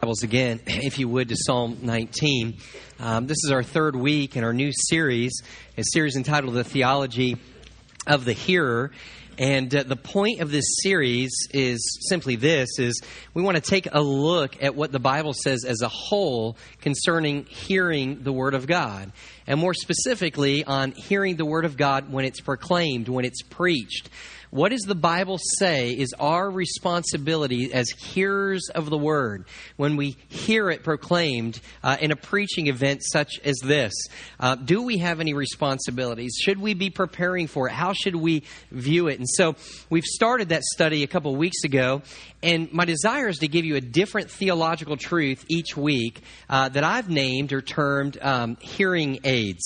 Bibles again, if you would, to Psalm 19. Um, this is our third week in our new series, a series entitled The Theology of the Hearer. And uh, the point of this series is simply this is we want to take a look at what the Bible says as a whole concerning hearing the word of God. And more specifically on hearing the word of God when it's proclaimed, when it's preached. What does the Bible say is our responsibility as hearers of the word when we hear it proclaimed uh, in a preaching event such as this? Uh, do we have any responsibilities? Should we be preparing for it? How should we view it? And so we've started that study a couple weeks ago, and my desire is to give you a different theological truth each week uh, that I've named or termed um, hearing aids.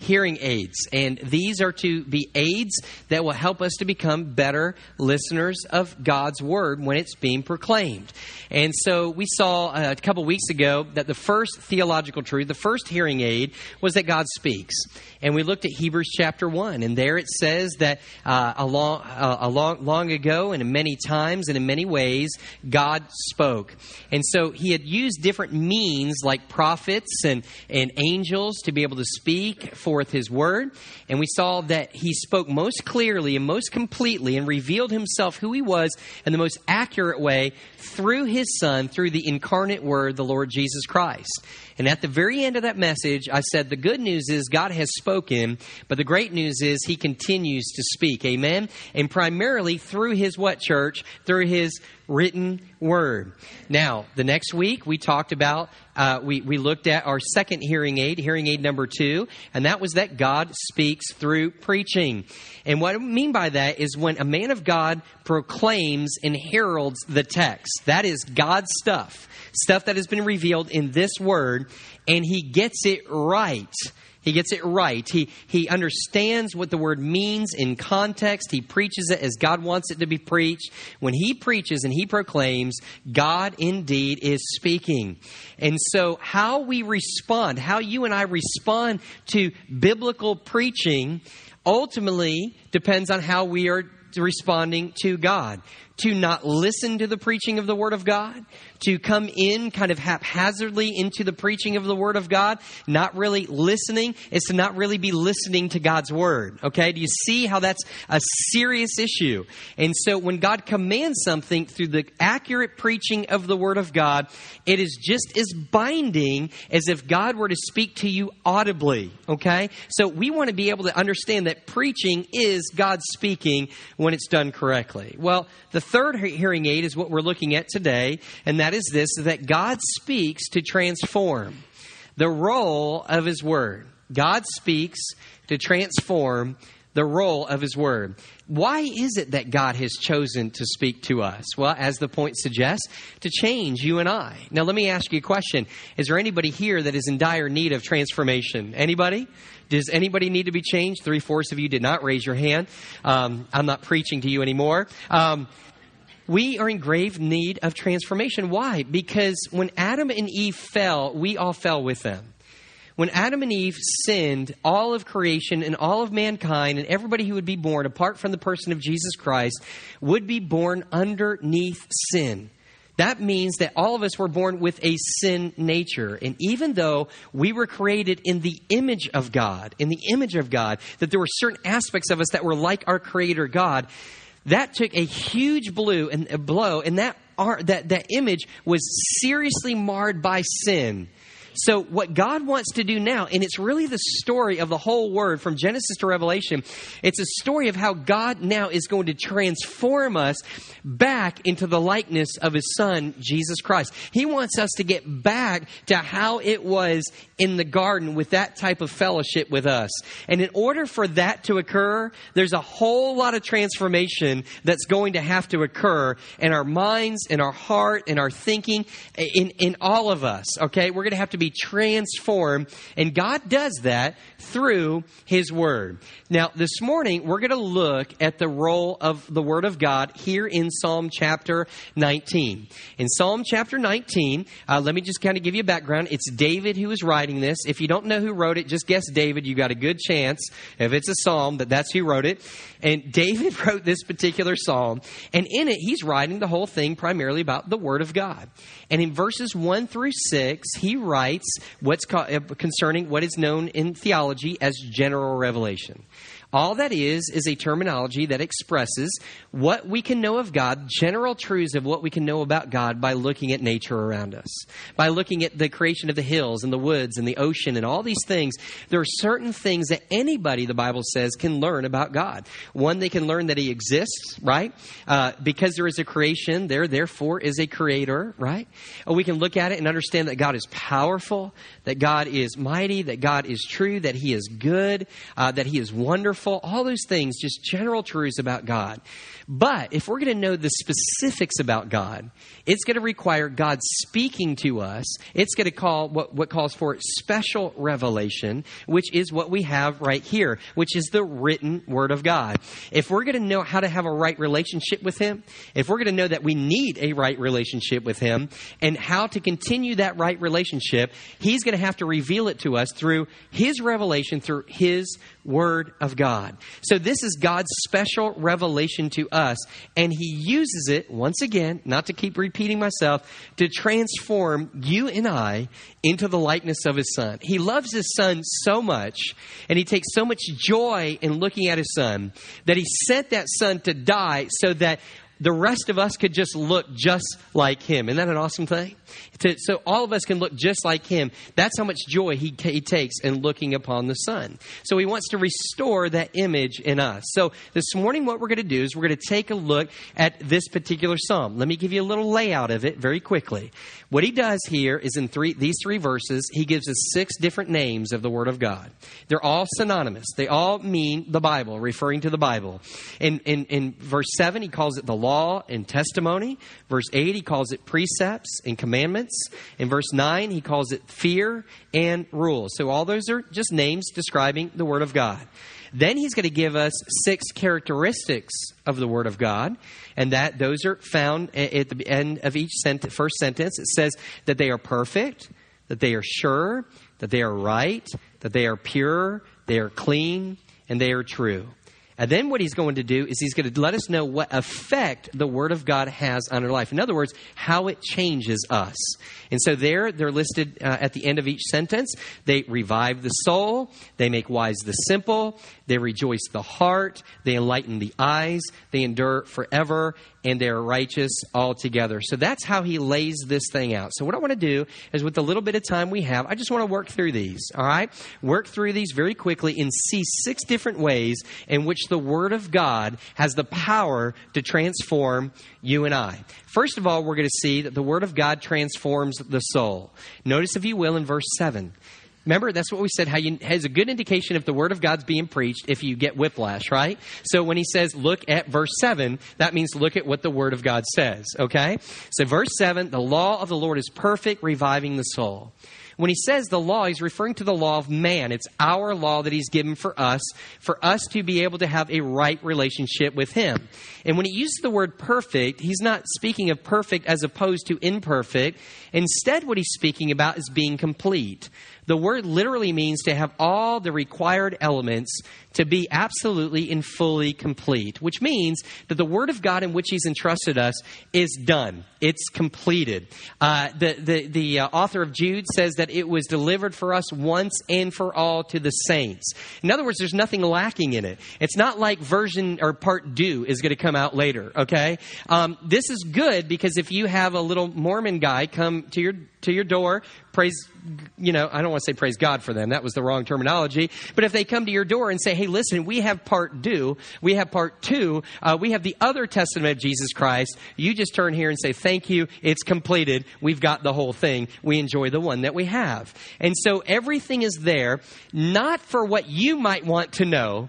Hearing aids. And these are to be aids that will help us to become better listeners of God's word when it's being proclaimed. And so we saw uh, a couple weeks ago that the first theological truth, the first hearing aid, was that God speaks. And we looked at Hebrews chapter 1, and there it says that uh, a, long, uh, long ago and in many times and in many ways, God spoke. And so he had used different means like prophets and, and angels to be able to speak forth his word. And we saw that he spoke most clearly and most completely and revealed himself who he was in the most accurate way through his son, through the incarnate word, the Lord Jesus Christ. And at the very end of that message, I said, the good news is God has spoken, but the great news is he continues to speak. Amen? And primarily through his what church? Through his written word. Now, the next week we talked about, uh, we, we looked at our second hearing aid, hearing aid number two, and that was that God speaks through preaching. And what I mean by that is when a man of God proclaims and heralds the text, that is God's stuff, stuff that has been revealed in this word, and he gets it right he gets it right. He, he understands what the word means in context. He preaches it as God wants it to be preached. When he preaches and he proclaims, God indeed is speaking. And so, how we respond, how you and I respond to biblical preaching, ultimately depends on how we are responding to God to not listen to the preaching of the Word of God, to come in kind of haphazardly into the preaching of the Word of God, not really listening, is to not really be listening to God's Word. Okay? Do you see how that's a serious issue? And so when God commands something through the accurate preaching of the Word of God, it is just as binding as if God were to speak to you audibly. Okay? So we want to be able to understand that preaching is God speaking when it's done correctly. Well, the third hearing aid is what we're looking at today, and that is this that God speaks to transform the role of His Word. God speaks to transform the role of His Word. Why is it that God has chosen to speak to us? Well, as the point suggests, to change you and I. Now, let me ask you a question. Is there anybody here that is in dire need of transformation? Anybody? Does anybody need to be changed? Three fourths of you did not raise your hand. Um, I'm not preaching to you anymore. Um, we are in grave need of transformation. Why? Because when Adam and Eve fell, we all fell with them. When Adam and Eve sinned, all of creation and all of mankind and everybody who would be born apart from the person of Jesus Christ would be born underneath sin. That means that all of us were born with a sin nature. And even though we were created in the image of God, in the image of God, that there were certain aspects of us that were like our Creator God, that took a huge blow and a blow, and that art, that that image was seriously marred by sin. So, what God wants to do now, and it's really the story of the whole word from Genesis to Revelation, it's a story of how God now is going to transform us back into the likeness of His Son, Jesus Christ. He wants us to get back to how it was in the garden with that type of fellowship with us. And in order for that to occur, there's a whole lot of transformation that's going to have to occur in our minds, in our heart, in our thinking, in, in all of us. Okay? We're going to have to be be transformed. And God does that through His Word. Now, this morning, we're going to look at the role of the Word of God here in Psalm chapter 19. In Psalm chapter 19, uh, let me just kind of give you a background. It's David who is writing this. If you don't know who wrote it, just guess David. You got a good chance, if it's a psalm, that that's who wrote it. And David wrote this particular psalm. And in it, he's writing the whole thing primarily about the Word of God. And in verses 1 through 6, he writes what's called, uh, concerning what is known in theology as general revelation. All that is, is a terminology that expresses what we can know of God, general truths of what we can know about God by looking at nature around us, by looking at the creation of the hills and the woods and the ocean and all these things. There are certain things that anybody, the Bible says, can learn about God. One, they can learn that He exists, right? Uh, because there is a creation, there therefore is a creator, right? Or we can look at it and understand that God is powerful, that God is mighty, that God is true, that He is good, uh, that He is wonderful all those things, just general truths about God. But if we're going to know the specifics about God, it's going to require God speaking to us. It's going to call what, what calls for special revelation, which is what we have right here, which is the written Word of God. If we're going to know how to have a right relationship with Him, if we're going to know that we need a right relationship with Him, and how to continue that right relationship, He's going to have to reveal it to us through His revelation, through His Word of God. So this is God's special revelation to us, and He uses it, once again, not to keep repeating myself, to transform you and I into the likeness of His Son. He loves His Son so much, and He takes so much joy in looking at His Son, that He sent that Son to die so that the rest of us could just look just like him. Isn't that an awesome thing? So all of us can look just like him. That's how much joy he, he takes in looking upon the Son. So he wants to restore that image in us. So this morning, what we're going to do is we're going to take a look at this particular psalm. Let me give you a little layout of it very quickly. What he does here is in three, these three verses, he gives us six different names of the Word of God. They're all synonymous. They all mean the Bible, referring to the Bible. In, in, in verse 7, he calls it the law and testimony. Verse 8, he calls it precepts and commandments. In verse 9, he calls it fear and rules. So all those are just names describing the Word of God. Then he's going to give us six characteristics of the Word of God, and that those are found at the end of each sent- first sentence. It says that they are perfect, that they are sure, that they are right, that they are pure, they are clean, and they are true. And then what he's going to do is he's going to let us know what effect the Word of God has on our life. In other words, how it changes us. And so there, they're listed uh, at the end of each sentence. They revive the soul. They make wise the simple. They rejoice the heart. They enlighten the eyes. They endure forever. And they are righteous altogether. So that's how he lays this thing out. So what I want to do is with the little bit of time we have, I just want to work through these. All right? Work through these very quickly and see six different ways in which the Word of God has the power to transform you and I. First of all, we're going to see that the Word of God transforms the soul. Notice, if you will, in verse 7. Remember, that's what we said, how you has a good indication if the word of God's being preached if you get whiplash, right? So when he says look at verse 7, that means look at what the word of God says, okay? So verse 7, the law of the Lord is perfect, reviving the soul. When he says the law, he's referring to the law of man. It's our law that he's given for us, for us to be able to have a right relationship with him. And when he uses the word perfect, he's not speaking of perfect as opposed to imperfect. Instead, what he's speaking about is being complete. The word literally means to have all the required elements to be absolutely and fully complete, which means that the Word of God in which He's entrusted us is done. It's completed. Uh, the the, the uh, author of Jude says that it was delivered for us once and for all to the saints. In other words, there's nothing lacking in it. It's not like version or part due is going to come out later, okay? Um, this is good because if you have a little Mormon guy come to your to your door, praise, you know, I don't want to say praise God for them. That was the wrong terminology. But if they come to your door and say, hey, listen, we have part due, we have part two, uh, we have the other testament of Jesus Christ, you just turn here and say, thank you, it's completed, we've got the whole thing, we enjoy the one that we have. And so everything is there, not for what you might want to know,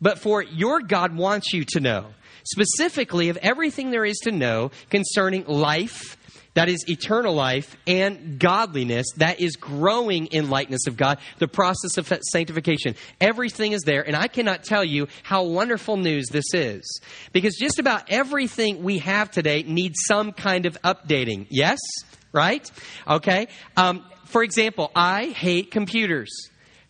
but for your God wants you to know. specifically of everything there is to know concerning life, that is eternal life, and godliness, that is growing in likeness of God, the process of sanctification. Everything is there, and I cannot tell you how wonderful news this is. Because just about everything we have today needs some kind of updating. Yes? Right? Okay? Um, for example, I hate computers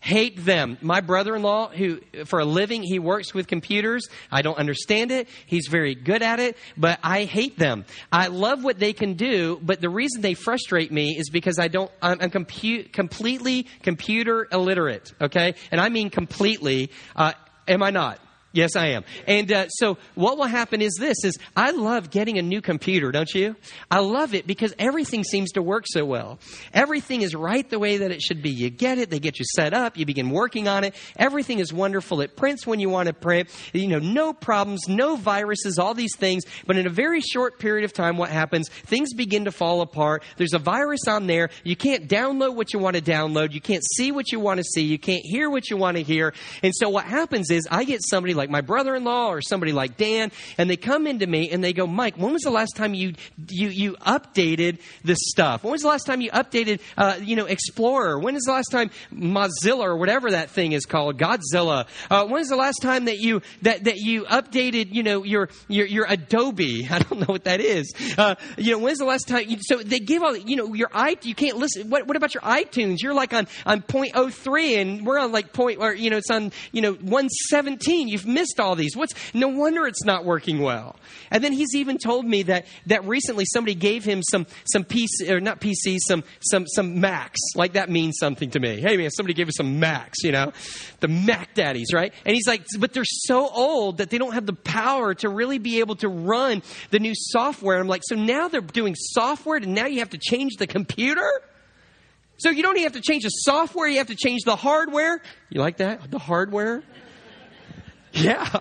hate them. My brother in law, who for a living, he works with computers. I don't understand it. He's very good at it, but I hate them. I love what they can do, but the reason they frustrate me is because I don't, I'm, I'm completely computer illiterate, okay? And I mean completely. Uh, am I not? Yes, I am. And uh, so what will happen is this: is I love getting a new computer, don't you? I love it because everything seems to work so well. Everything is right the way that it should be. You get it, they get you set up, you begin working on it. Everything is wonderful. It prints when you want to print. You know, no problems, no viruses, all these things. But in a very short period of time, what happens? Things begin to fall apart. There's a virus on there. You can't download what you want to download. You can't see what you want to see. You can't hear what you want to hear. And so what happens is I get somebody like like my brother in law or somebody like Dan, and they come into me and they go, Mike, when was the last time you, you, you updated this stuff? When was the last time you updated, uh, you know, Explorer? When is the last time Mozilla or whatever that thing is called, Godzilla? Uh, when is the last time that you, that, that you updated, you know, your, your, your Adobe? I don't know what that is. Uh, you know, when's the last time? You, so they give all, you know, your i, you can't listen. What, what about your iTunes? You're like on, on 0.03 and we're on like point, or, you know, it's on, you know, 117. You've missed all these? What's no wonder it's not working well. And then he's even told me that that recently somebody gave him some some PC or not PC, some some some Macs. Like that means something to me. Hey man, somebody gave us some Macs, you know, the Mac daddies, right? And he's like, but they're so old that they don't have the power to really be able to run the new software. I'm like, so now they're doing software, and now you have to change the computer. So you don't even have to change the software, you have to change the hardware. You like that? The hardware? Yeah.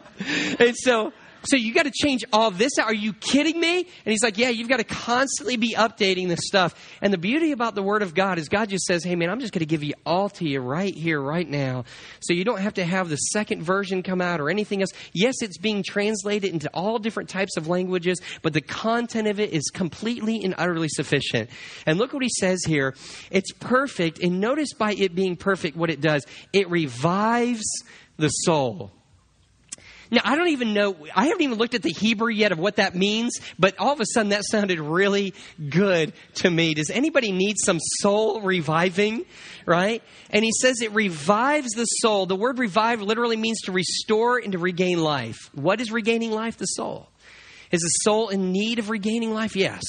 And so, so you got to change all this out. Are you kidding me? And he's like, yeah, you've got to constantly be updating this stuff. And the beauty about the Word of God is God just says, hey, man, I'm just going to give you all to you right here, right now. So you don't have to have the second version come out or anything else. Yes, it's being translated into all different types of languages, but the content of it is completely and utterly sufficient. And look what he says here. It's perfect. And notice by it being perfect what it does. It revives the soul. Now, I don't even know, I haven't even looked at the Hebrew yet of what that means, but all of a sudden that sounded really good to me. Does anybody need some soul reviving? Right? And he says it revives the soul. The word revive literally means to restore and to regain life. What is regaining life? The soul. Is the soul in need of regaining life? Yes.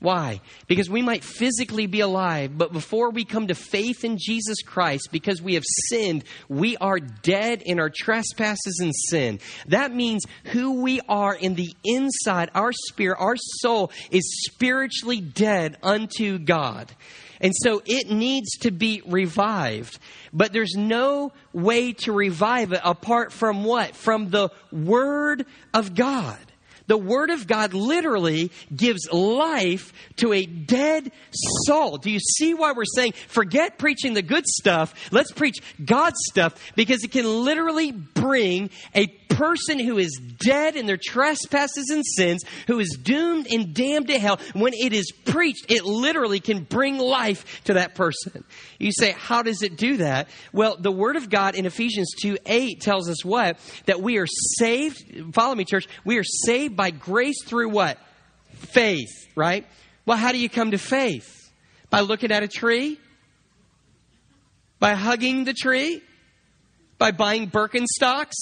Why? Because we might physically be alive, but before we come to faith in Jesus Christ, because we have sinned, we are dead in our trespasses and sin. That means who we are in the inside, our spirit, our soul is spiritually dead unto God. And so it needs to be revived. But there's no way to revive it apart from what? From the Word of God. The Word of God literally gives life to a dead soul. Do you see why we're saying, forget preaching the good stuff, let's preach God's stuff, because it can literally bring a person who is dead in their trespasses and sins, who is doomed and damned to hell, when it is preached, it literally can bring life to that person. You say, how does it do that? Well, the Word of God in Ephesians 2 8 tells us what? That we are saved, follow me, church, we are saved by grace through what? Faith, right? Well, how do you come to faith? By looking at a tree? By hugging the tree? By buying Birkenstocks?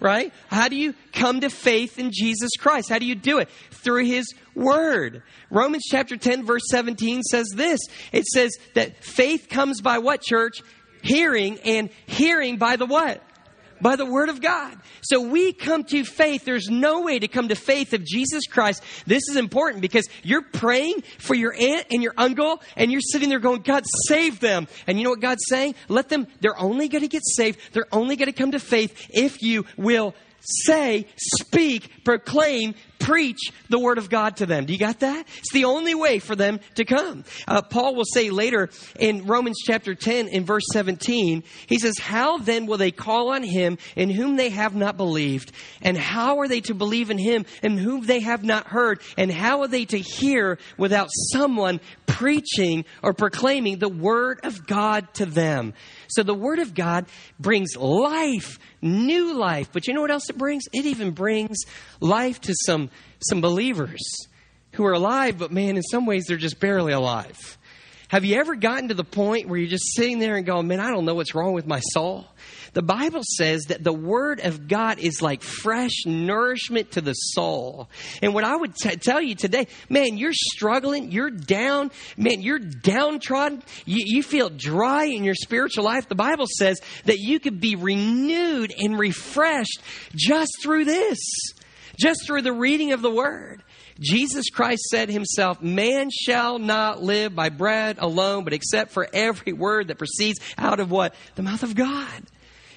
right? How do you come to faith in Jesus Christ? How do you do it? Through His Word. Romans chapter 10, verse 17 says this it says that faith comes by what, church? Hearing, and hearing by the what? By the Word of God. So we come to faith. There's no way to come to faith of Jesus Christ. This is important because you're praying for your aunt and your uncle, and you're sitting there going, God, save them. And you know what God's saying? Let them, they're only going to get saved. They're only going to come to faith if you will say, speak, proclaim, preach the word of God to them. Do you got that? It's the only way for them to come. Uh, Paul will say later in Romans chapter 10 in verse 17, he says, How then will they call on him in whom they have not believed? And how are they to believe in him in whom they have not heard? And how are they to hear without someone preaching or proclaiming the word of God to them? So the word of God brings life, new life. But you know what else it brings? It even brings life to some, some believers who are alive, but man, in some ways they're just barely alive. Have you ever gotten to the point where you're just sitting there and going, man, I don't know what's wrong with my soul? The Bible says that the Word of God is like fresh nourishment to the soul. And what I would t- tell you today, man, you're struggling, you're down, man, you're downtrodden, you, you feel dry in your spiritual life. The Bible says that you could be renewed and refreshed just through this, just through the reading of the Word. Jesus Christ said himself, Man shall not live by bread alone, but except for every word that proceeds out of what? The mouth of God.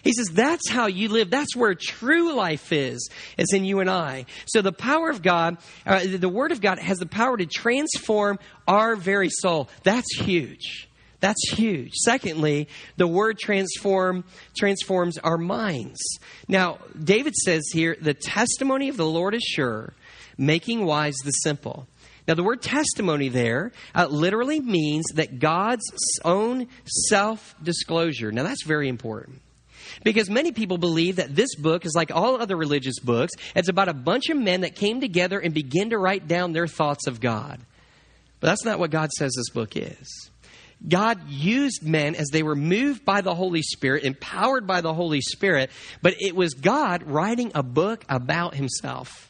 He says that's how you live. That's where true life is, is in you and I. So the power of God, uh, the Word of God has the power to transform our very soul. That's huge. That's huge. Secondly, the word transform transforms our minds. Now, David says here, the testimony of the Lord is sure, making wise the simple. Now, the word testimony there uh, literally means that God's own self disclosure. Now, that's very important. Because many people believe that this book is like all other religious books. It's about a bunch of men that came together and begin to write down their thoughts of God. But that's not what God says this book is. God used men as they were moved by the Holy Spirit, empowered by the Holy Spirit, but it was God writing a book about himself.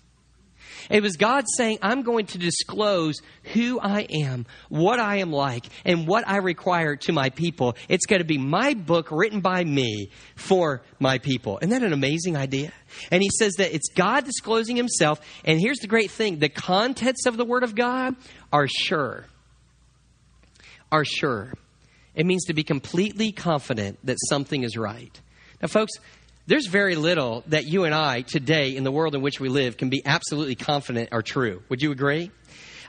It was God saying, I'm going to disclose who I am, what I am like, and what I require to my people. It's going to be my book written by me for my people. Isn't that an amazing idea? And he says that it's God disclosing himself. And here's the great thing the contents of the Word of God are sure. Are sure. It means to be completely confident that something is right. Now, folks, there's very little that you and I today in the world in which we live can be absolutely confident are true. Would you agree?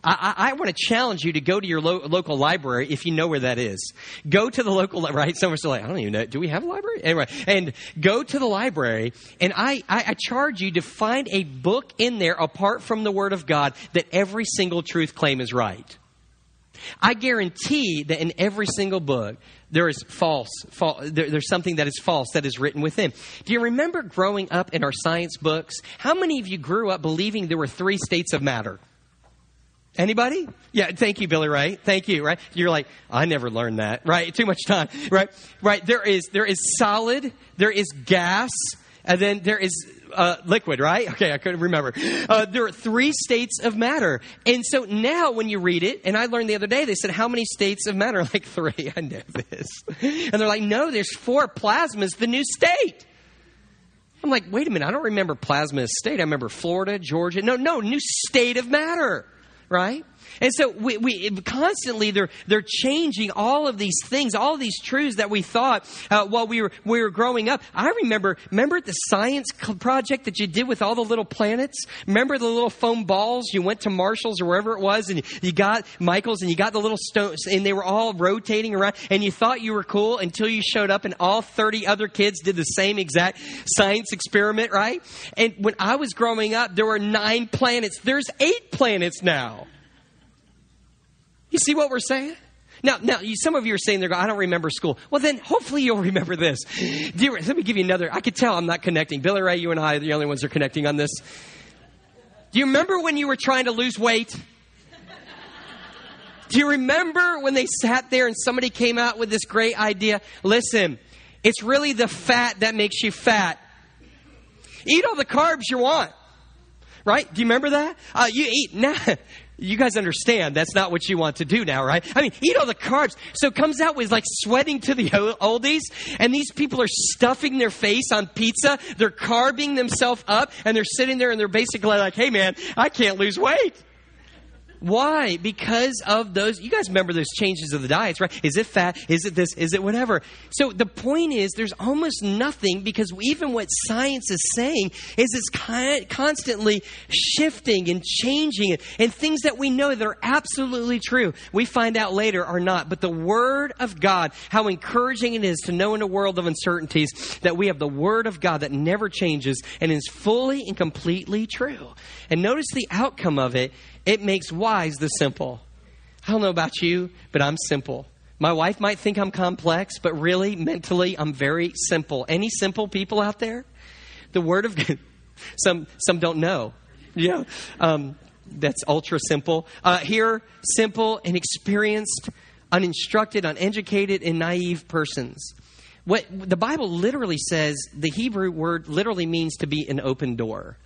I, I, I want to challenge you to go to your lo- local library if you know where that is. Go to the local, right? Someone's like, I don't even know. Do we have a library? Anyway, and go to the library, and I, I, I charge you to find a book in there apart from the Word of God that every single truth claim is right. I guarantee that in every single book, there is false, false there, there's something that is false that is written within. Do you remember growing up in our science books? How many of you grew up believing there were three states of matter? Anybody? Yeah, thank you, Billy Ray. Thank you, right? You're like, I never learned that, right? Too much time, right? Right. There is, there is solid, there is gas, and then there is uh, liquid, right? Okay, I couldn't remember. Uh, there are three states of matter. And so now when you read it, and I learned the other day, they said, how many states of matter? Like three. I know this. And they're like, no, there's four plasmas, the new state. I'm like, wait a minute, I don't remember plasma as state. I remember Florida, Georgia. No, no, new state of matter, right? And so we, we constantly they're they're changing all of these things, all of these truths that we thought uh, while we were we were growing up. I remember remember the science project that you did with all the little planets. Remember the little foam balls? You went to Marshalls or wherever it was, and you got Michaels, and you got the little stones, and they were all rotating around, and you thought you were cool until you showed up, and all thirty other kids did the same exact science experiment, right? And when I was growing up, there were nine planets. There's eight planets now. You see what we're saying? Now, now, some of you are saying they're going, I don't remember school. Well, then hopefully you'll remember this. Dear, let me give you another. I could tell I'm not connecting. Billy Ray, you and I are the only ones who are connecting on this. Do you remember when you were trying to lose weight? Do you remember when they sat there and somebody came out with this great idea? Listen, it's really the fat that makes you fat. Eat all the carbs you want. Right? Do you remember that? Uh, you eat now. You guys understand that's not what you want to do now, right? I mean, eat all the carbs. So comes out with like sweating to the oldies, and these people are stuffing their face on pizza. They're carbing themselves up, and they're sitting there and they're basically like, hey man, I can't lose weight. Why? Because of those. You guys remember those changes of the diets, right? Is it fat? Is it this? Is it whatever? So the point is, there's almost nothing because even what science is saying is it's constantly shifting and changing it, and things that we know that are absolutely true, we find out later are not. But the Word of God, how encouraging it is to know in a world of uncertainties that we have the Word of God that never changes and is fully and completely true. And notice the outcome of it it makes wise the simple. I don't know about you, but I'm simple. My wife might think I'm complex, but really, mentally, I'm very simple. Any simple people out there? The Word of God. Some, some don't know. Yeah. Um, that's ultra simple. Uh, here, simple and experienced, uninstructed, uneducated, and naive persons. What the Bible literally says, the Hebrew word literally means to be an open door.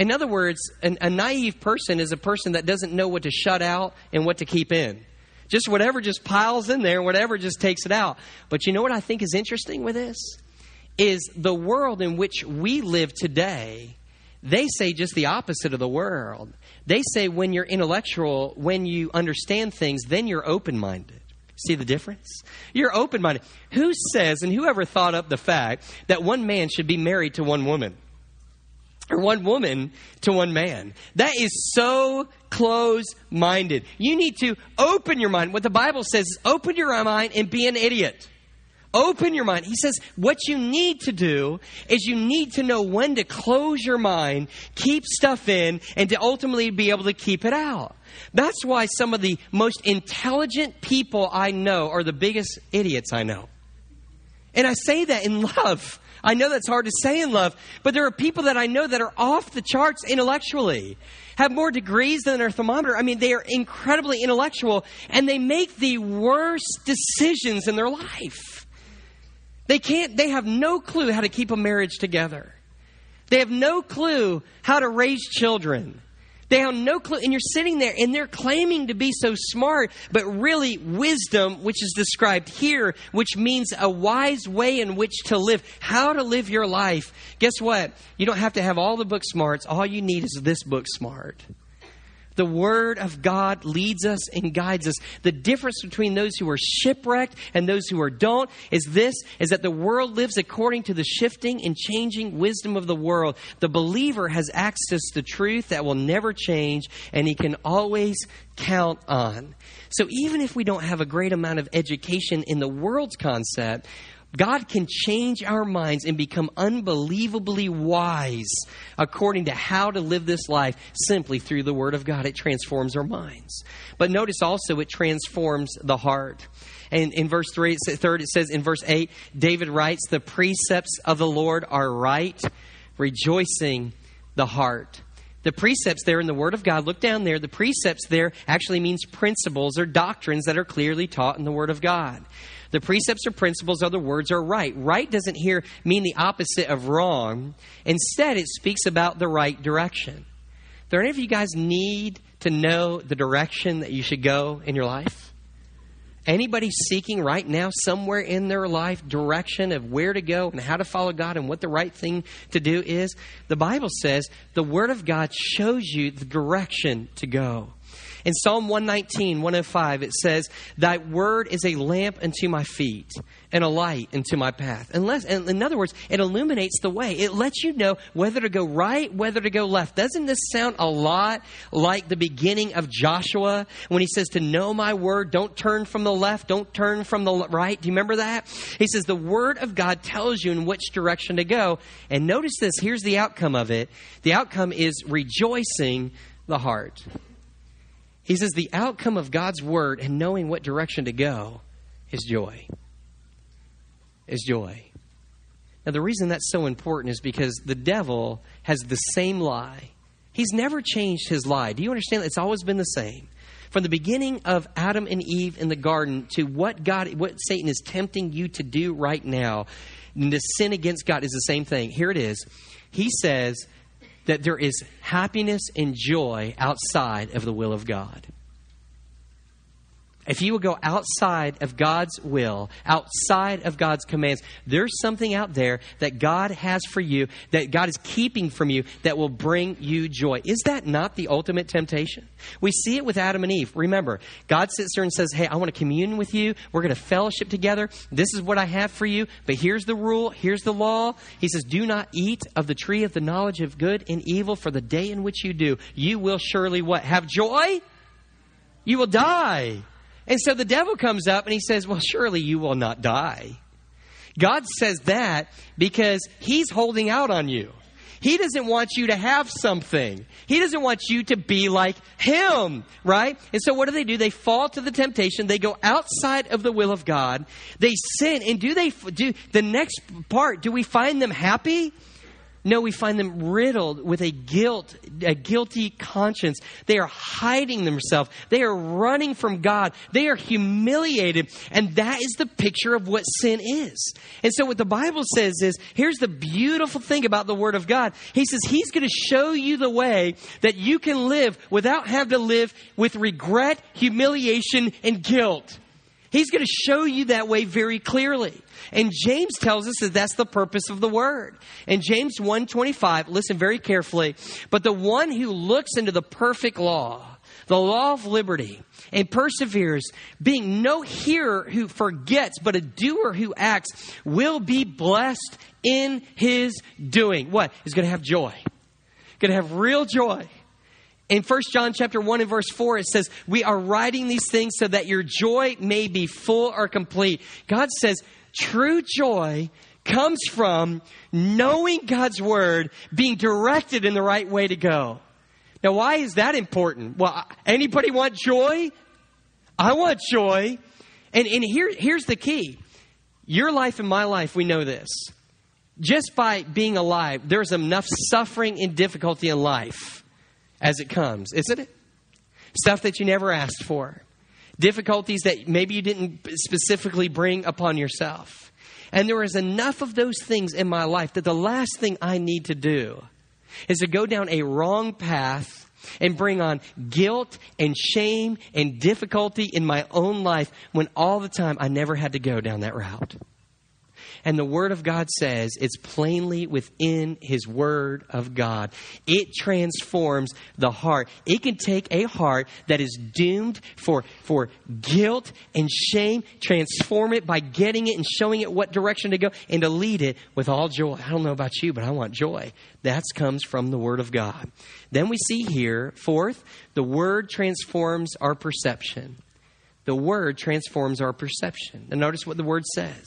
In other words, an, a naive person is a person that doesn't know what to shut out and what to keep in. Just whatever just piles in there, whatever just takes it out. But you know what I think is interesting with this? Is the world in which we live today, they say just the opposite of the world. They say when you're intellectual, when you understand things, then you're open minded. See the difference? You're open minded. Who says and whoever thought up the fact that one man should be married to one woman? Or one woman to one man. That is so close minded. You need to open your mind. What the Bible says is open your mind and be an idiot. Open your mind. He says what you need to do is you need to know when to close your mind, keep stuff in, and to ultimately be able to keep it out. That's why some of the most intelligent people I know are the biggest idiots I know. And I say that in love. I know that's hard to say in love, but there are people that I know that are off the charts intellectually, have more degrees than their thermometer. I mean, they are incredibly intellectual, and they make the worst decisions in their life. They can't, they have no clue how to keep a marriage together. They have no clue how to raise children. They have no clue. And you're sitting there and they're claiming to be so smart, but really wisdom, which is described here, which means a wise way in which to live, how to live your life. Guess what? You don't have to have all the book smarts. All you need is this book smart. The Word of God leads us and guides us. The difference between those who are shipwrecked and those who are don't is this, is that the world lives according to the shifting and changing wisdom of the world. The believer has access to truth that will never change and he can always count on. So even if we don't have a great amount of education in the world's concept, God can change our minds and become unbelievably wise according to how to live this life simply through the Word of God. It transforms our minds. But notice also it transforms the heart. And in verse 3, third, it says in verse 8, David writes, The precepts of the Lord are right, rejoicing the heart. The precepts there in the Word of God, look down there, the precepts there actually means principles or doctrines that are clearly taught in the Word of God. The precepts or principles, other words, are right. Right doesn't here mean the opposite of wrong. Instead, it speaks about the right direction. Do any of you guys need to know the direction that you should go in your life? Anybody seeking right now, somewhere in their life, direction of where to go and how to follow God and what the right thing to do is? The Bible says the Word of God shows you the direction to go. In Psalm 119, 105, it says, Thy word is a lamp unto my feet and a light unto my path. Unless, in other words, it illuminates the way. It lets you know whether to go right, whether to go left. Doesn't this sound a lot like the beginning of Joshua when he says to know my word, don't turn from the left, don't turn from the right? Do you remember that? He says the word of God tells you in which direction to go. And notice this, here's the outcome of it. The outcome is rejoicing the heart. He says the outcome of God's word and knowing what direction to go is joy. Is joy. Now, the reason that's so important is because the devil has the same lie. He's never changed his lie. Do you understand? It's always been the same. From the beginning of Adam and Eve in the garden to what God, what Satan is tempting you to do right now, and to sin against God is the same thing. Here it is. He says, that there is happiness and joy outside of the will of God. If you will go outside of God's will, outside of God's commands, there's something out there that God has for you, that God is keeping from you, that will bring you joy. Is that not the ultimate temptation? We see it with Adam and Eve. Remember, God sits there and says, Hey, I want to commune with you. We're going to fellowship together. This is what I have for you. But here's the rule, here's the law. He says, Do not eat of the tree of the knowledge of good and evil, for the day in which you do, you will surely what? Have joy? You will die. And so the devil comes up and he says, Well, surely you will not die. God says that because he's holding out on you. He doesn't want you to have something. He doesn't want you to be like him, right? And so what do they do? They fall to the temptation. They go outside of the will of God. They sin. And do they do the next part? Do we find them happy? No, we find them riddled with a guilt, a guilty conscience. They are hiding themselves. They are running from God. They are humiliated. And that is the picture of what sin is. And so what the Bible says is, here's the beautiful thing about the Word of God. He says He's going to show you the way that you can live without having to live with regret, humiliation, and guilt. He's going to show you that way very clearly. And James tells us that that's the purpose of the word. In James 1:25, listen very carefully, but the one who looks into the perfect law, the law of liberty, and perseveres, being no hearer who forgets, but a doer who acts, will be blessed in his doing. What? He's going to have joy. Going to have real joy. In 1 John chapter 1 and verse 4, it says, We are writing these things so that your joy may be full or complete. God says, true joy comes from knowing God's word, being directed in the right way to go. Now, why is that important? Well, anybody want joy? I want joy. And, and here, here's the key. Your life and my life, we know this. Just by being alive, there's enough suffering and difficulty in life as it comes, isn't it? Stuff that you never asked for, difficulties that maybe you didn't specifically bring upon yourself. And there is enough of those things in my life that the last thing I need to do is to go down a wrong path and bring on guilt and shame and difficulty in my own life when all the time I never had to go down that route. And the Word of God says it's plainly within His Word of God. It transforms the heart. It can take a heart that is doomed for, for guilt and shame, transform it by getting it and showing it what direction to go, and to lead it with all joy. I don't know about you, but I want joy. That comes from the Word of God. Then we see here, fourth, the Word transforms our perception. The Word transforms our perception. And notice what the Word says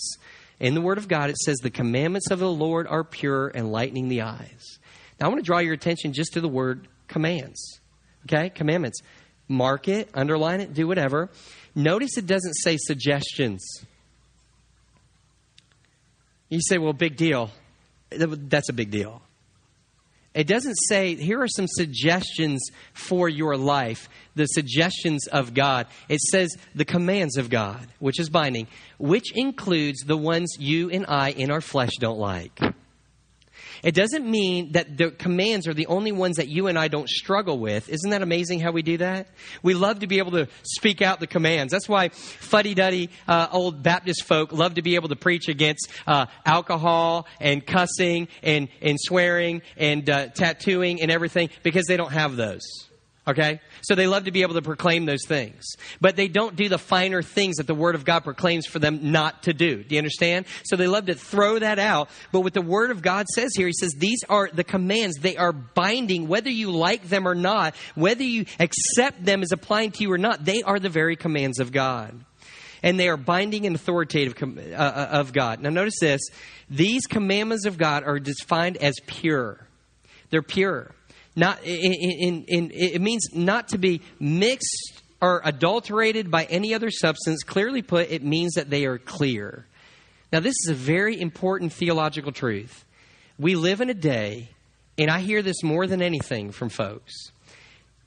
in the Word of God, it says, The commandments of the Lord are pure, and enlightening the eyes. Now, I want to draw your attention just to the word commands. Okay? Commandments. Mark it, underline it, do whatever. Notice it doesn't say suggestions. You say, well, big deal. That's a big deal. It doesn't say, here are some suggestions for your life, the suggestions of God. It says the commands of God, which is binding, which includes the ones you and I in our flesh don't like. It doesn't mean that the commands are the only ones that you and I don't struggle with. Isn't that amazing how we do that? We love to be able to speak out the commands. That's why fuddy duddy uh, old Baptist folk love to be able to preach against uh, alcohol and cussing and, and swearing and uh, tattooing and everything because they don't have those. Okay? So they love to be able to proclaim those things. But they don't do the finer things that the Word of God proclaims for them not to do. Do you understand? So they love to throw that out. But what the Word of God says here, He says these are the commands. They are binding, whether you like them or not, whether you accept them as applying to you or not, they are the very commands of God. And they are binding and authoritative uh, uh, of God. Now notice this. These commandments of God are defined as pure. They're pure. Not in, in, in, it means not to be mixed or adulterated by any other substance. Clearly put, it means that they are clear. Now, this is a very important theological truth. We live in a day, and I hear this more than anything from folks.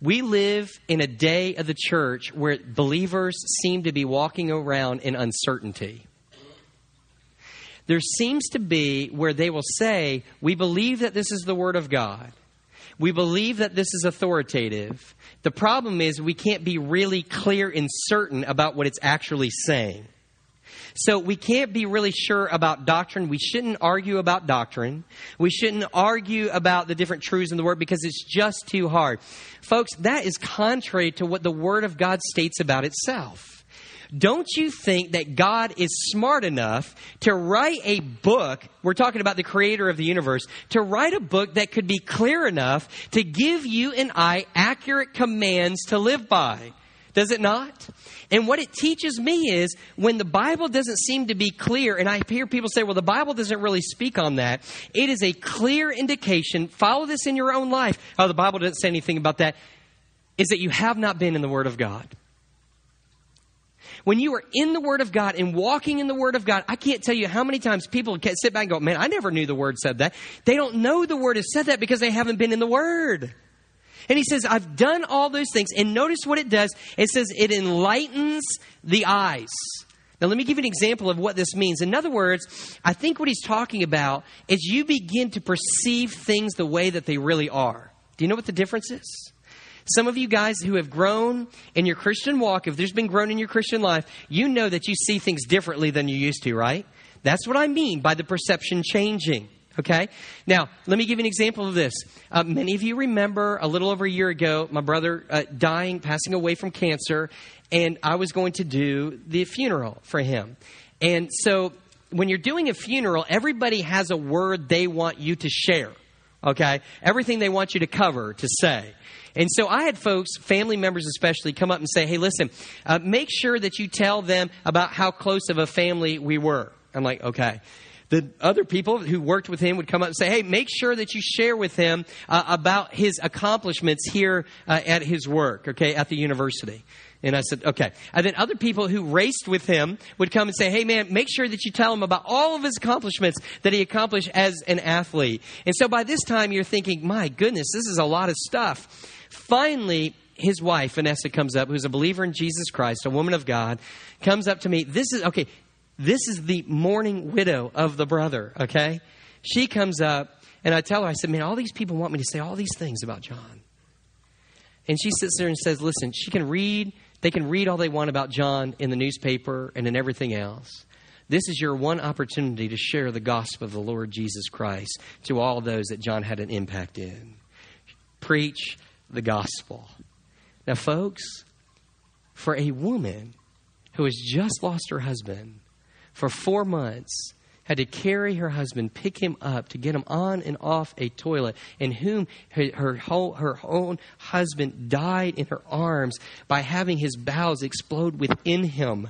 We live in a day of the church where believers seem to be walking around in uncertainty. There seems to be where they will say, We believe that this is the Word of God. We believe that this is authoritative. The problem is we can't be really clear and certain about what it's actually saying. So we can't be really sure about doctrine. We shouldn't argue about doctrine. We shouldn't argue about the different truths in the Word because it's just too hard. Folks, that is contrary to what the Word of God states about itself. Don't you think that God is smart enough to write a book? We're talking about the creator of the universe, to write a book that could be clear enough to give you and I accurate commands to live by. Does it not? And what it teaches me is when the Bible doesn't seem to be clear, and I hear people say, well, the Bible doesn't really speak on that, it is a clear indication. Follow this in your own life. Oh, the Bible doesn't say anything about that. Is that you have not been in the Word of God. When you are in the Word of God and walking in the Word of God, I can't tell you how many times people can sit back and go, man, I never knew the Word said that. They don't know the Word has said that because they haven't been in the Word. And he says, I've done all those things. And notice what it does. It says it enlightens the eyes. Now, let me give you an example of what this means. In other words, I think what he's talking about is you begin to perceive things the way that they really are. Do you know what the difference is? Some of you guys who have grown in your Christian walk, if there's been grown in your Christian life, you know that you see things differently than you used to, right? That's what I mean by the perception changing. Okay? Now, let me give you an example of this. Uh, many of you remember a little over a year ago, my brother uh, dying, passing away from cancer, and I was going to do the funeral for him. And so, when you're doing a funeral, everybody has a word they want you to share. Okay? Everything they want you to cover, to say. And so I had folks, family members especially, come up and say, hey, listen, uh, make sure that you tell them about how close of a family we were. I'm like, okay. The other people who worked with him would come up and say, hey, make sure that you share with him uh, about his accomplishments here uh, at his work, okay, at the university. And I said, okay. And then other people who raced with him would come and say, hey man, make sure that you tell him about all of his accomplishments that he accomplished as an athlete. And so by this time you're thinking, my goodness, this is a lot of stuff. Finally, his wife, Vanessa, comes up, who's a believer in Jesus Christ, a woman of God, comes up to me. This is, okay, this is the mourning widow of the brother, okay? She comes up, and I tell her, I said, man, all these people want me to say all these things about John. And she sits there and says, listen, she can read, they can read all they want about John in the newspaper and in everything else. This is your one opportunity to share the gospel of the Lord Jesus Christ to all those that John had an impact in. Preach the gospel. Now, folks, for a woman who has just lost her husband for four months, had to carry her husband, pick him up to get him on and off a toilet, and whom her, her, whole, her own husband died in her arms by having his bowels explode within him,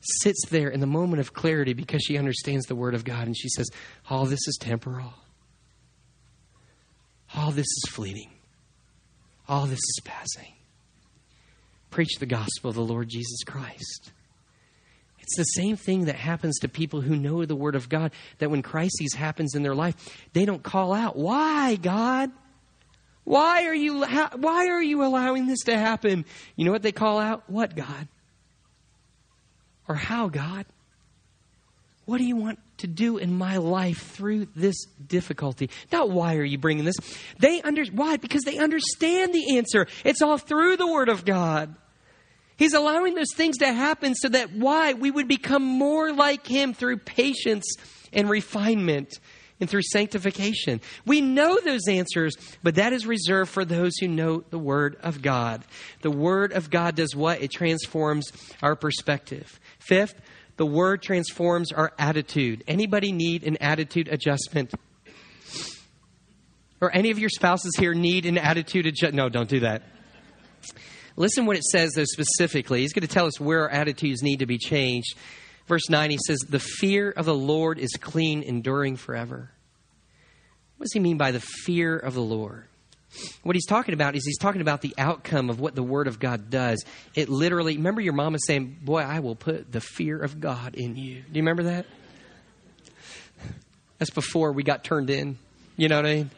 sits there in the moment of clarity because she understands the Word of God, and she says, All this is temporal. All this is fleeting. All this is passing. Preach the gospel of the Lord Jesus Christ. It's the same thing that happens to people who know the Word of God, that when crises happens in their life, they don't call out, Why, God? Why are you why are you allowing this to happen? You know what they call out? What God? Or how God? What do you want to do in my life through this difficulty? Not why are you bringing this? They under why? Because they understand the answer. It's all through the word of God. He's allowing those things to happen so that why we would become more like him through patience and refinement and through sanctification. We know those answers, but that is reserved for those who know the Word of God. The Word of God does what? It transforms our perspective. Fifth, the word transforms our attitude. Anybody need an attitude adjustment? Or any of your spouses here need an attitude adjustment? No, don't do that. Listen what it says though specifically. He's going to tell us where our attitudes need to be changed. Verse 9, he says, The fear of the Lord is clean, enduring forever. What does he mean by the fear of the Lord? What he's talking about is he's talking about the outcome of what the Word of God does. It literally, remember your mama saying, Boy, I will put the fear of God in you. Do you remember that? That's before we got turned in. You know what I mean?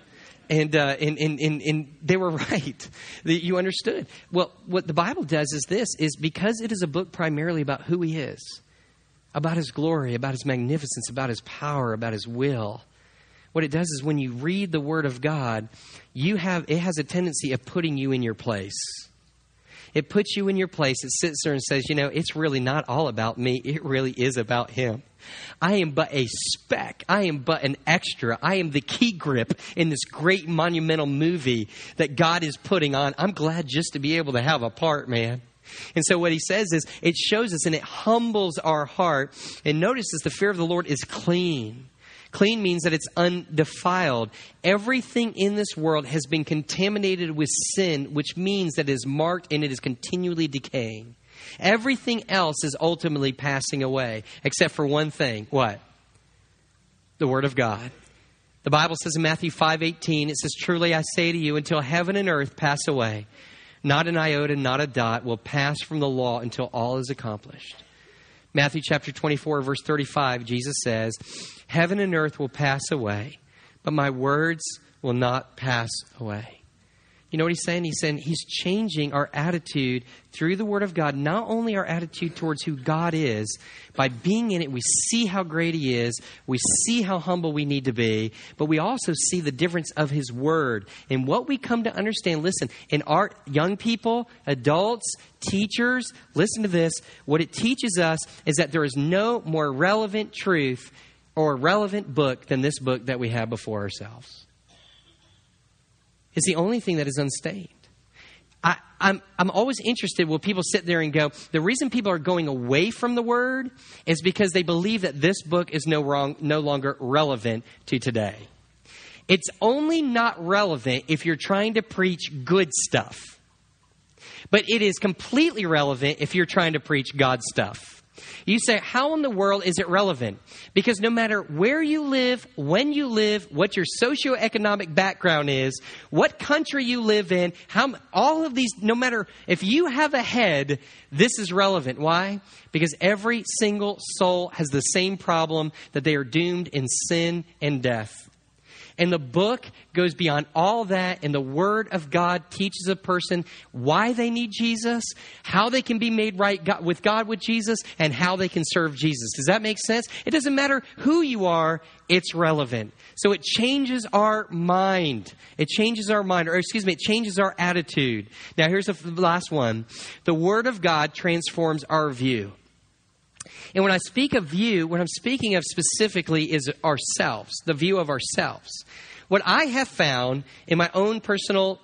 And, uh, and, and, and, and, they were right. That you understood. Well, what the Bible does is this, is because it is a book primarily about who he is, about his glory, about his magnificence, about his power, about his will, what it does is when you read the Word of God, you have it has a tendency of putting you in your place. It puts you in your place. It sits there and says, you know, it's really not all about me. It really is about Him. I am but a speck. I am but an extra. I am the key grip in this great monumental movie that God is putting on. I'm glad just to be able to have a part, man. And so what he says is it shows us and it humbles our heart. And notices the fear of the Lord is clean. Clean means that it's undefiled. Everything in this world has been contaminated with sin, which means that it is marked and it is continually decaying. Everything else is ultimately passing away, except for one thing. What? The Word of God. The Bible says in Matthew 5:18, it says, "Truly I say to you, until heaven and earth pass away, not an iota, not a dot will pass from the law until all is accomplished." Matthew chapter 24, verse 35, Jesus says, Heaven and earth will pass away, but my words will not pass away. You know what he's saying? He's saying he's changing our attitude through the Word of God, not only our attitude towards who God is, by being in it, we see how great He is, we see how humble we need to be, but we also see the difference of His Word. And what we come to understand, listen, in our young people, adults, teachers, listen to this. What it teaches us is that there is no more relevant truth or relevant book than this book that we have before ourselves. It's the only thing that is unstained. I, I'm, I'm always interested when people sit there and go, the reason people are going away from the word is because they believe that this book is no, wrong, no longer relevant to today. It's only not relevant if you're trying to preach good stuff. But it is completely relevant if you're trying to preach God stuff. You say, how in the world is it relevant? Because no matter where you live, when you live, what your socioeconomic background is, what country you live in, how, all of these, no matter if you have a head, this is relevant. Why? Because every single soul has the same problem that they are doomed in sin and death. And the book goes beyond all that, and the Word of God teaches a person why they need Jesus, how they can be made right with God with Jesus, and how they can serve Jesus. Does that make sense? It doesn't matter who you are, it's relevant. So it changes our mind. It changes our mind, or excuse me, it changes our attitude. Now, here's the last one the Word of God transforms our view. And when I speak of view, what I'm speaking of specifically is ourselves, the view of ourselves. What I have found in my own personal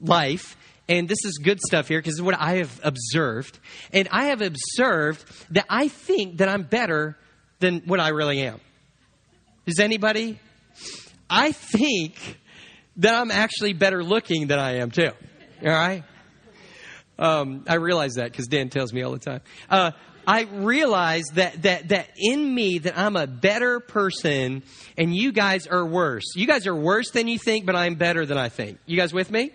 life, and this is good stuff here because is what I have observed, and I have observed that I think that I'm better than what I really am. Is anybody? I think that I'm actually better looking than I am too. All right? Um, I realize that because Dan tells me all the time. Uh, I realize that, that, that in me, that I'm a better person and you guys are worse. You guys are worse than you think, but I'm better than I think. You guys with me?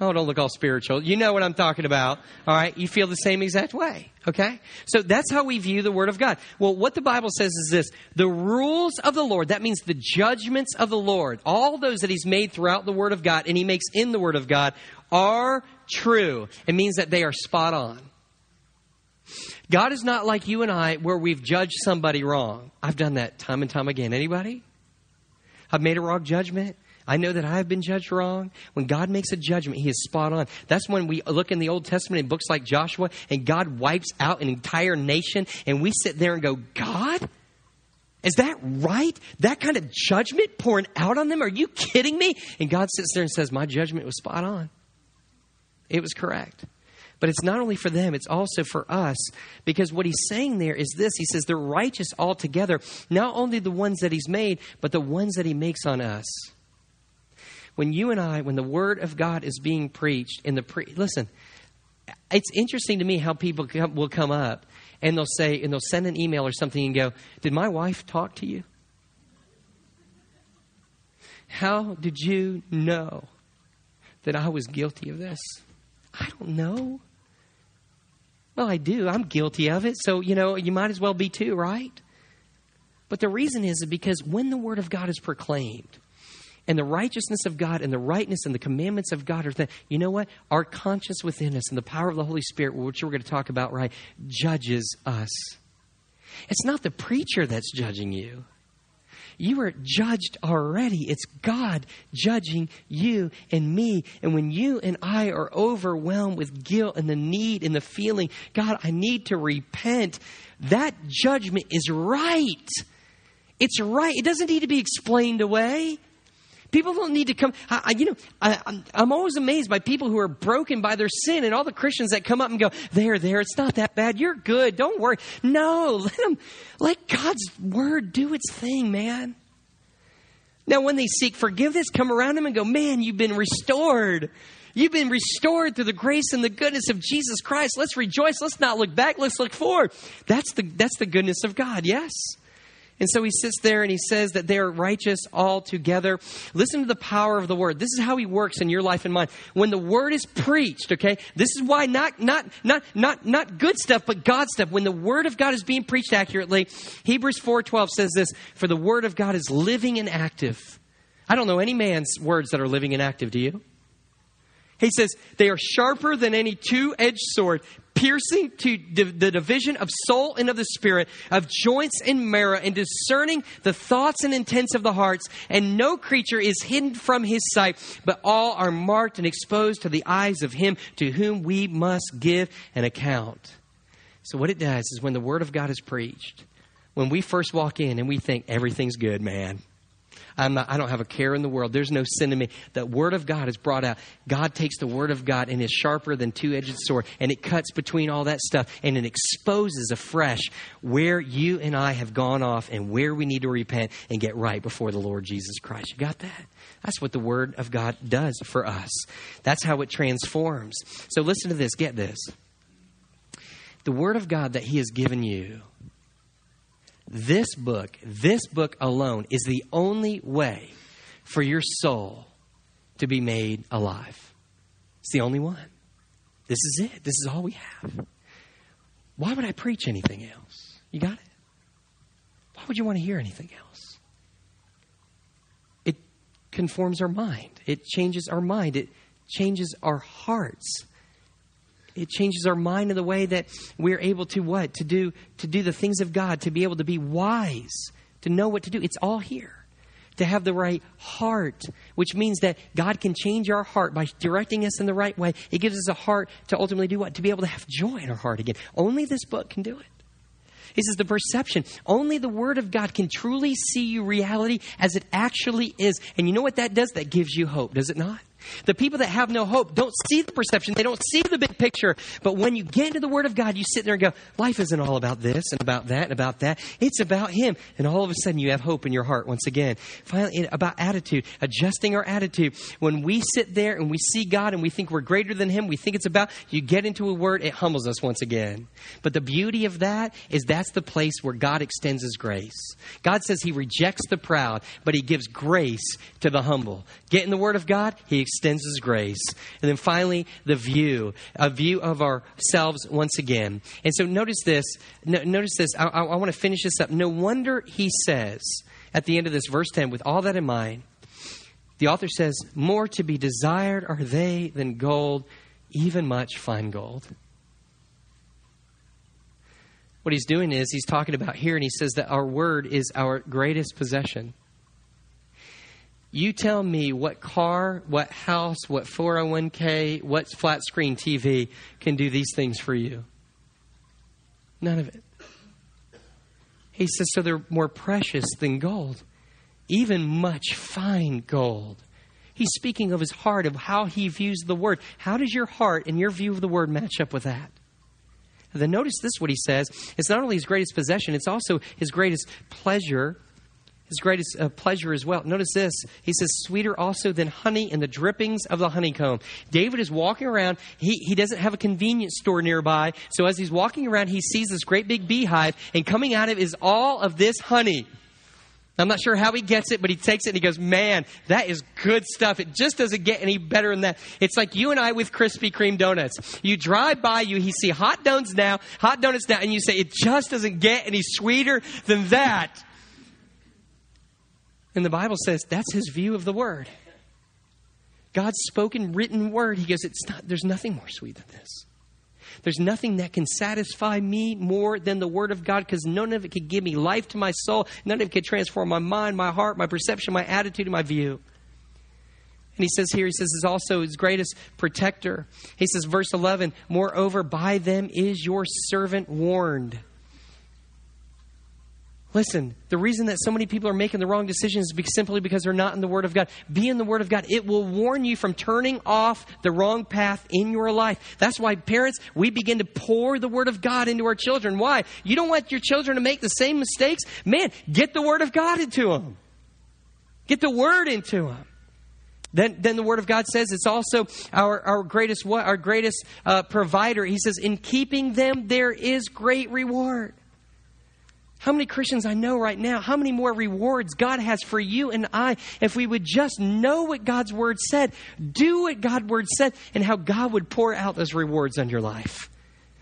Oh, don't look all spiritual. You know what I'm talking about. All right. You feel the same exact way. Okay. So that's how we view the Word of God. Well, what the Bible says is this the rules of the Lord, that means the judgments of the Lord, all those that He's made throughout the Word of God and He makes in the Word of God are true. It means that they are spot on. God is not like you and I where we've judged somebody wrong. I've done that time and time again. Anybody? I've made a wrong judgment. I know that I have been judged wrong. When God makes a judgment, He is spot on. That's when we look in the Old Testament in books like Joshua and God wipes out an entire nation and we sit there and go, God? Is that right? That kind of judgment pouring out on them? Are you kidding me? And God sits there and says, My judgment was spot on. It was correct. But it's not only for them, it's also for us. Because what he's saying there is this He says, they're righteous altogether, not only the ones that he's made, but the ones that he makes on us. When you and I, when the word of God is being preached in the pre, listen, it's interesting to me how people come, will come up and they'll say, and they'll send an email or something and go, Did my wife talk to you? How did you know that I was guilty of this? I don't know. Well, I do. I'm guilty of it. So, you know, you might as well be too, right? But the reason is because when the Word of God is proclaimed, and the righteousness of God and the rightness and the commandments of God are that you know what? Our conscience within us and the power of the Holy Spirit, which we're going to talk about, right, judges us. It's not the preacher that's judging you. You are judged already. It's God judging you and me. And when you and I are overwhelmed with guilt and the need and the feeling, God, I need to repent, that judgment is right. It's right. It doesn't need to be explained away. People don't need to come. I, you know, I, am always amazed by people who are broken by their sin and all the Christians that come up and go, there, there, it's not that bad. You're good. Don't worry. No, let them, let God's word do its thing, man. Now, when they seek forgiveness, come around them and go, man, you've been restored. You've been restored through the grace and the goodness of Jesus Christ. Let's rejoice. Let's not look back. Let's look forward. That's the, that's the goodness of God. Yes. And so he sits there and he says that they are righteous all together. Listen to the power of the word. This is how he works in your life and mine. When the word is preached, okay, this is why not, not, not, not, not good stuff, but God stuff. When the word of God is being preached accurately, Hebrews 4.12 says this, for the word of God is living and active. I don't know any man's words that are living and active, do you? He says, they are sharper than any two edged sword, piercing to the division of soul and of the spirit, of joints and marrow, and discerning the thoughts and intents of the hearts. And no creature is hidden from his sight, but all are marked and exposed to the eyes of him to whom we must give an account. So, what it does is when the word of God is preached, when we first walk in and we think everything's good, man, I'm not, I don't have a care in the world. There's no sin in me. The Word of God is brought out. God takes the Word of God and is sharper than two edged sword, and it cuts between all that stuff, and it exposes afresh where you and I have gone off and where we need to repent and get right before the Lord Jesus Christ. You got that? That's what the Word of God does for us. That's how it transforms. So listen to this. Get this. The Word of God that He has given you this book, this book alone, is the only way for your soul to be made alive. It's the only one. This is it. This is all we have. Why would I preach anything else? You got it? Why would you want to hear anything else? It conforms our mind, it changes our mind, it changes our hearts it changes our mind in the way that we're able to what? To do to do the things of God, to be able to be wise, to know what to do. It's all here. To have the right heart, which means that God can change our heart by directing us in the right way. It gives us a heart to ultimately do what? To be able to have joy in our heart again. Only this book can do it. He says the perception. Only the Word of God can truly see you reality as it actually is. And you know what that does? That gives you hope, does it not? The people that have no hope don't see the perception. They don't see the big picture. But when you get into the Word of God, you sit there and go, life isn't all about this and about that and about that. It's about Him. And all of a sudden you have hope in your heart once again. Finally, about attitude, adjusting our attitude. When we sit there and we see God and we think we're greater than Him, we think it's about, you get into a Word, it humbles us once again. But the beauty of that is that's the place where God extends His grace. God says He rejects the proud, but He gives grace to the humble. Get in the Word of God, He extends his grace. And then finally, the view, a view of ourselves once again. And so notice this. No, notice this. I, I, I want to finish this up. No wonder he says at the end of this, verse 10, with all that in mind, the author says, More to be desired are they than gold, even much fine gold. What he's doing is he's talking about here, and he says that our word is our greatest possession. You tell me what car, what house, what 401k, what flat screen TV can do these things for you. None of it. He says, so they're more precious than gold, even much fine gold. He's speaking of his heart, of how he views the word. How does your heart and your view of the word match up with that? And then notice this what he says. It's not only his greatest possession, it's also his greatest pleasure his greatest uh, pleasure as well. Notice this. He says, sweeter also than honey and the drippings of the honeycomb. David is walking around. He, he doesn't have a convenience store nearby. So as he's walking around, he sees this great big beehive, and coming out of it is all of this honey. I'm not sure how he gets it, but he takes it and he goes, Man, that is good stuff. It just doesn't get any better than that. It's like you and I with Krispy Kreme donuts. You drive by, you he see hot donuts now, hot donuts now, and you say, It just doesn't get any sweeter than that. And the Bible says that's his view of the word. God's spoken, written word. He goes, it's not, there's nothing more sweet than this. There's nothing that can satisfy me more than the Word of God because none of it can give me life to my soul. None of it can transform my mind, my heart, my perception, my attitude, and my view. And he says here, he says, is also his greatest protector. He says, verse 11, moreover, by them is your servant warned. Listen, the reason that so many people are making the wrong decisions is simply because they're not in the Word of God. Be in the Word of God. It will warn you from turning off the wrong path in your life. That's why, parents, we begin to pour the Word of God into our children. Why? You don't want your children to make the same mistakes? Man, get the Word of God into them. Get the Word into them. Then, then the Word of God says it's also our, our greatest our greatest uh, provider. He says, in keeping them there is great reward. How many Christians I know right now, how many more rewards God has for you and I if we would just know what God's Word said, do what God's Word said, and how God would pour out those rewards on your life.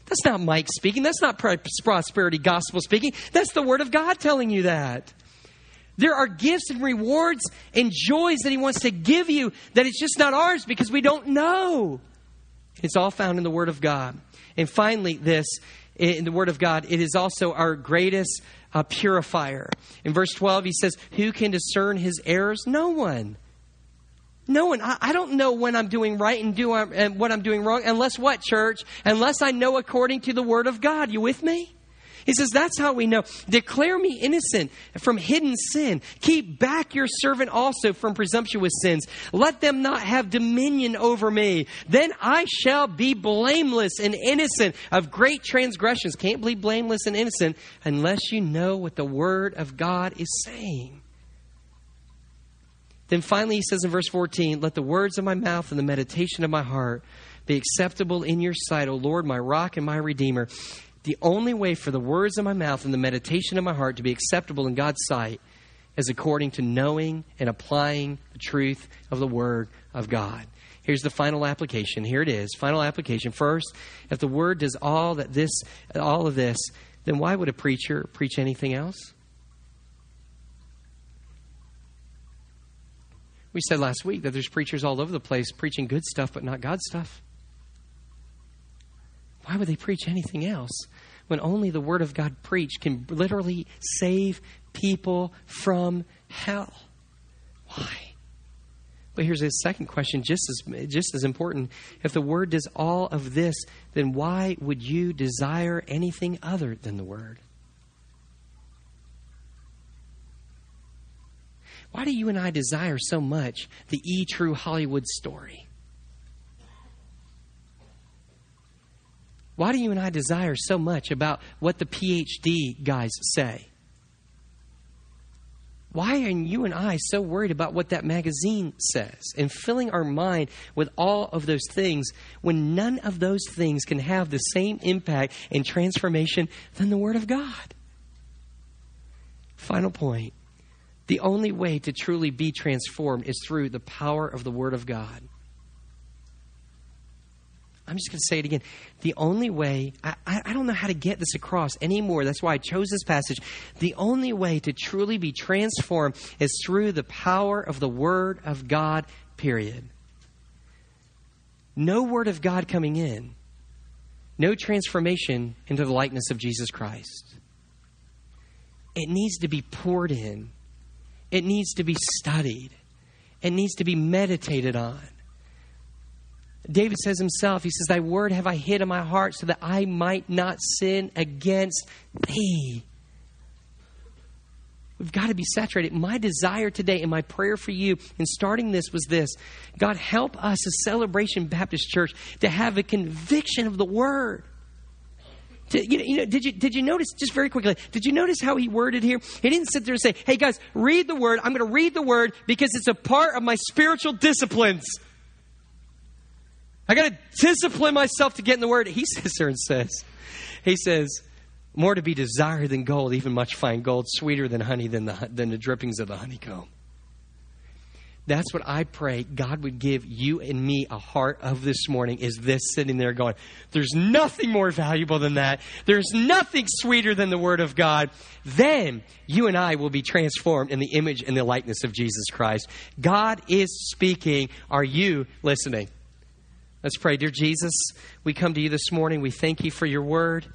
That's not Mike speaking. That's not prosperity gospel speaking. That's the Word of God telling you that. There are gifts and rewards and joys that He wants to give you that it's just not ours because we don't know. It's all found in the Word of God. And finally, this in the Word of God, it is also our greatest uh, purifier. In verse 12, he says, Who can discern his errors? No one. No one. I, I don't know when I'm doing right and, do, and what I'm doing wrong, unless what, church? Unless I know according to the Word of God. You with me? He says, That's how we know. Declare me innocent from hidden sin. Keep back your servant also from presumptuous sins. Let them not have dominion over me. Then I shall be blameless and innocent of great transgressions. Can't be blameless and innocent unless you know what the Word of God is saying. Then finally, he says in verse 14, Let the words of my mouth and the meditation of my heart be acceptable in your sight, O Lord, my rock and my redeemer. The only way for the words of my mouth and the meditation of my heart to be acceptable in God's sight is according to knowing and applying the truth of the Word of God. Here's the final application. Here it is. Final application. First, if the Word does all that this, all of this, then why would a preacher preach anything else? We said last week that there's preachers all over the place preaching good stuff, but not God stuff. Why would they preach anything else when only the Word of God preached can literally save people from hell? Why? But here's his second question, just as, just as important. If the Word does all of this, then why would you desire anything other than the Word? Why do you and I desire so much the E True Hollywood story? Why do you and I desire so much about what the PhD guys say? Why are you and I so worried about what that magazine says and filling our mind with all of those things when none of those things can have the same impact and transformation than the Word of God? Final point. The only way to truly be transformed is through the power of the Word of God. I'm just going to say it again. The only way, I, I don't know how to get this across anymore. That's why I chose this passage. The only way to truly be transformed is through the power of the Word of God, period. No Word of God coming in, no transformation into the likeness of Jesus Christ. It needs to be poured in, it needs to be studied, it needs to be meditated on. David says himself, he says, Thy word have I hid in my heart so that I might not sin against thee. We've got to be saturated. My desire today and my prayer for you in starting this was this God, help us as Celebration Baptist Church to have a conviction of the Word. To, you, know, you know, did you did you notice just very quickly? Did you notice how he worded here? He didn't sit there and say, "Hey guys, read the word. I'm going to read the word because it's a part of my spiritual disciplines." I got to discipline myself to get in the Word. He sits there and says, He says, more to be desired than gold, even much fine gold, sweeter than honey, than the, than the drippings of the honeycomb. That's what I pray God would give you and me a heart of this morning is this sitting there going, there's nothing more valuable than that. There's nothing sweeter than the Word of God. Then you and I will be transformed in the image and the likeness of Jesus Christ. God is speaking. Are you listening? Let's pray. Dear Jesus, we come to you this morning. We thank you for your word.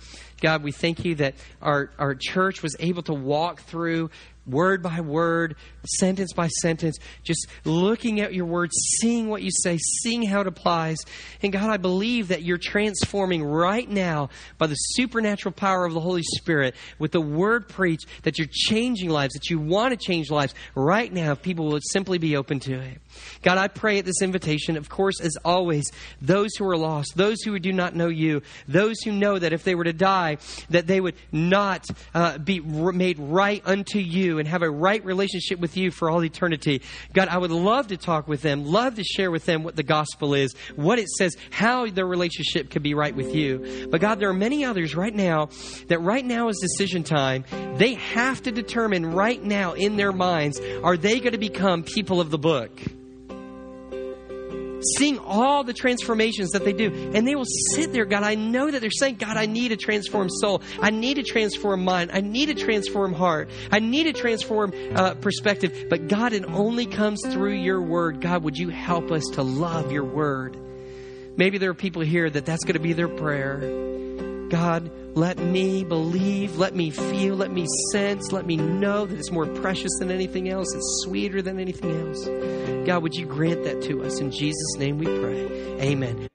God, we thank you that our, our church was able to walk through word by word, sentence by sentence, just looking at your word, seeing what you say, seeing how it applies. And God, I believe that you're transforming right now by the supernatural power of the Holy Spirit with the word preached, that you're changing lives, that you want to change lives right now if people will simply be open to it. God, I pray at this invitation, of course, as always, those who are lost, those who do not know you, those who know that if they were to die, that they would not uh, be made right unto you and have a right relationship with you for all eternity. God, I would love to talk with them, love to share with them what the gospel is, what it says, how their relationship could be right with you. But God, there are many others right now that right now is decision time. They have to determine right now in their minds, are they going to become people of the book? Seeing all the transformations that they do. And they will sit there, God, I know that they're saying, God, I need a transformed soul. I need a transformed mind. I need a transformed heart. I need a transformed uh, perspective. But God, it only comes through your word. God, would you help us to love your word? Maybe there are people here that that's going to be their prayer. God, let me believe, let me feel, let me sense, let me know that it's more precious than anything else, it's sweeter than anything else. God, would you grant that to us? In Jesus' name we pray. Amen.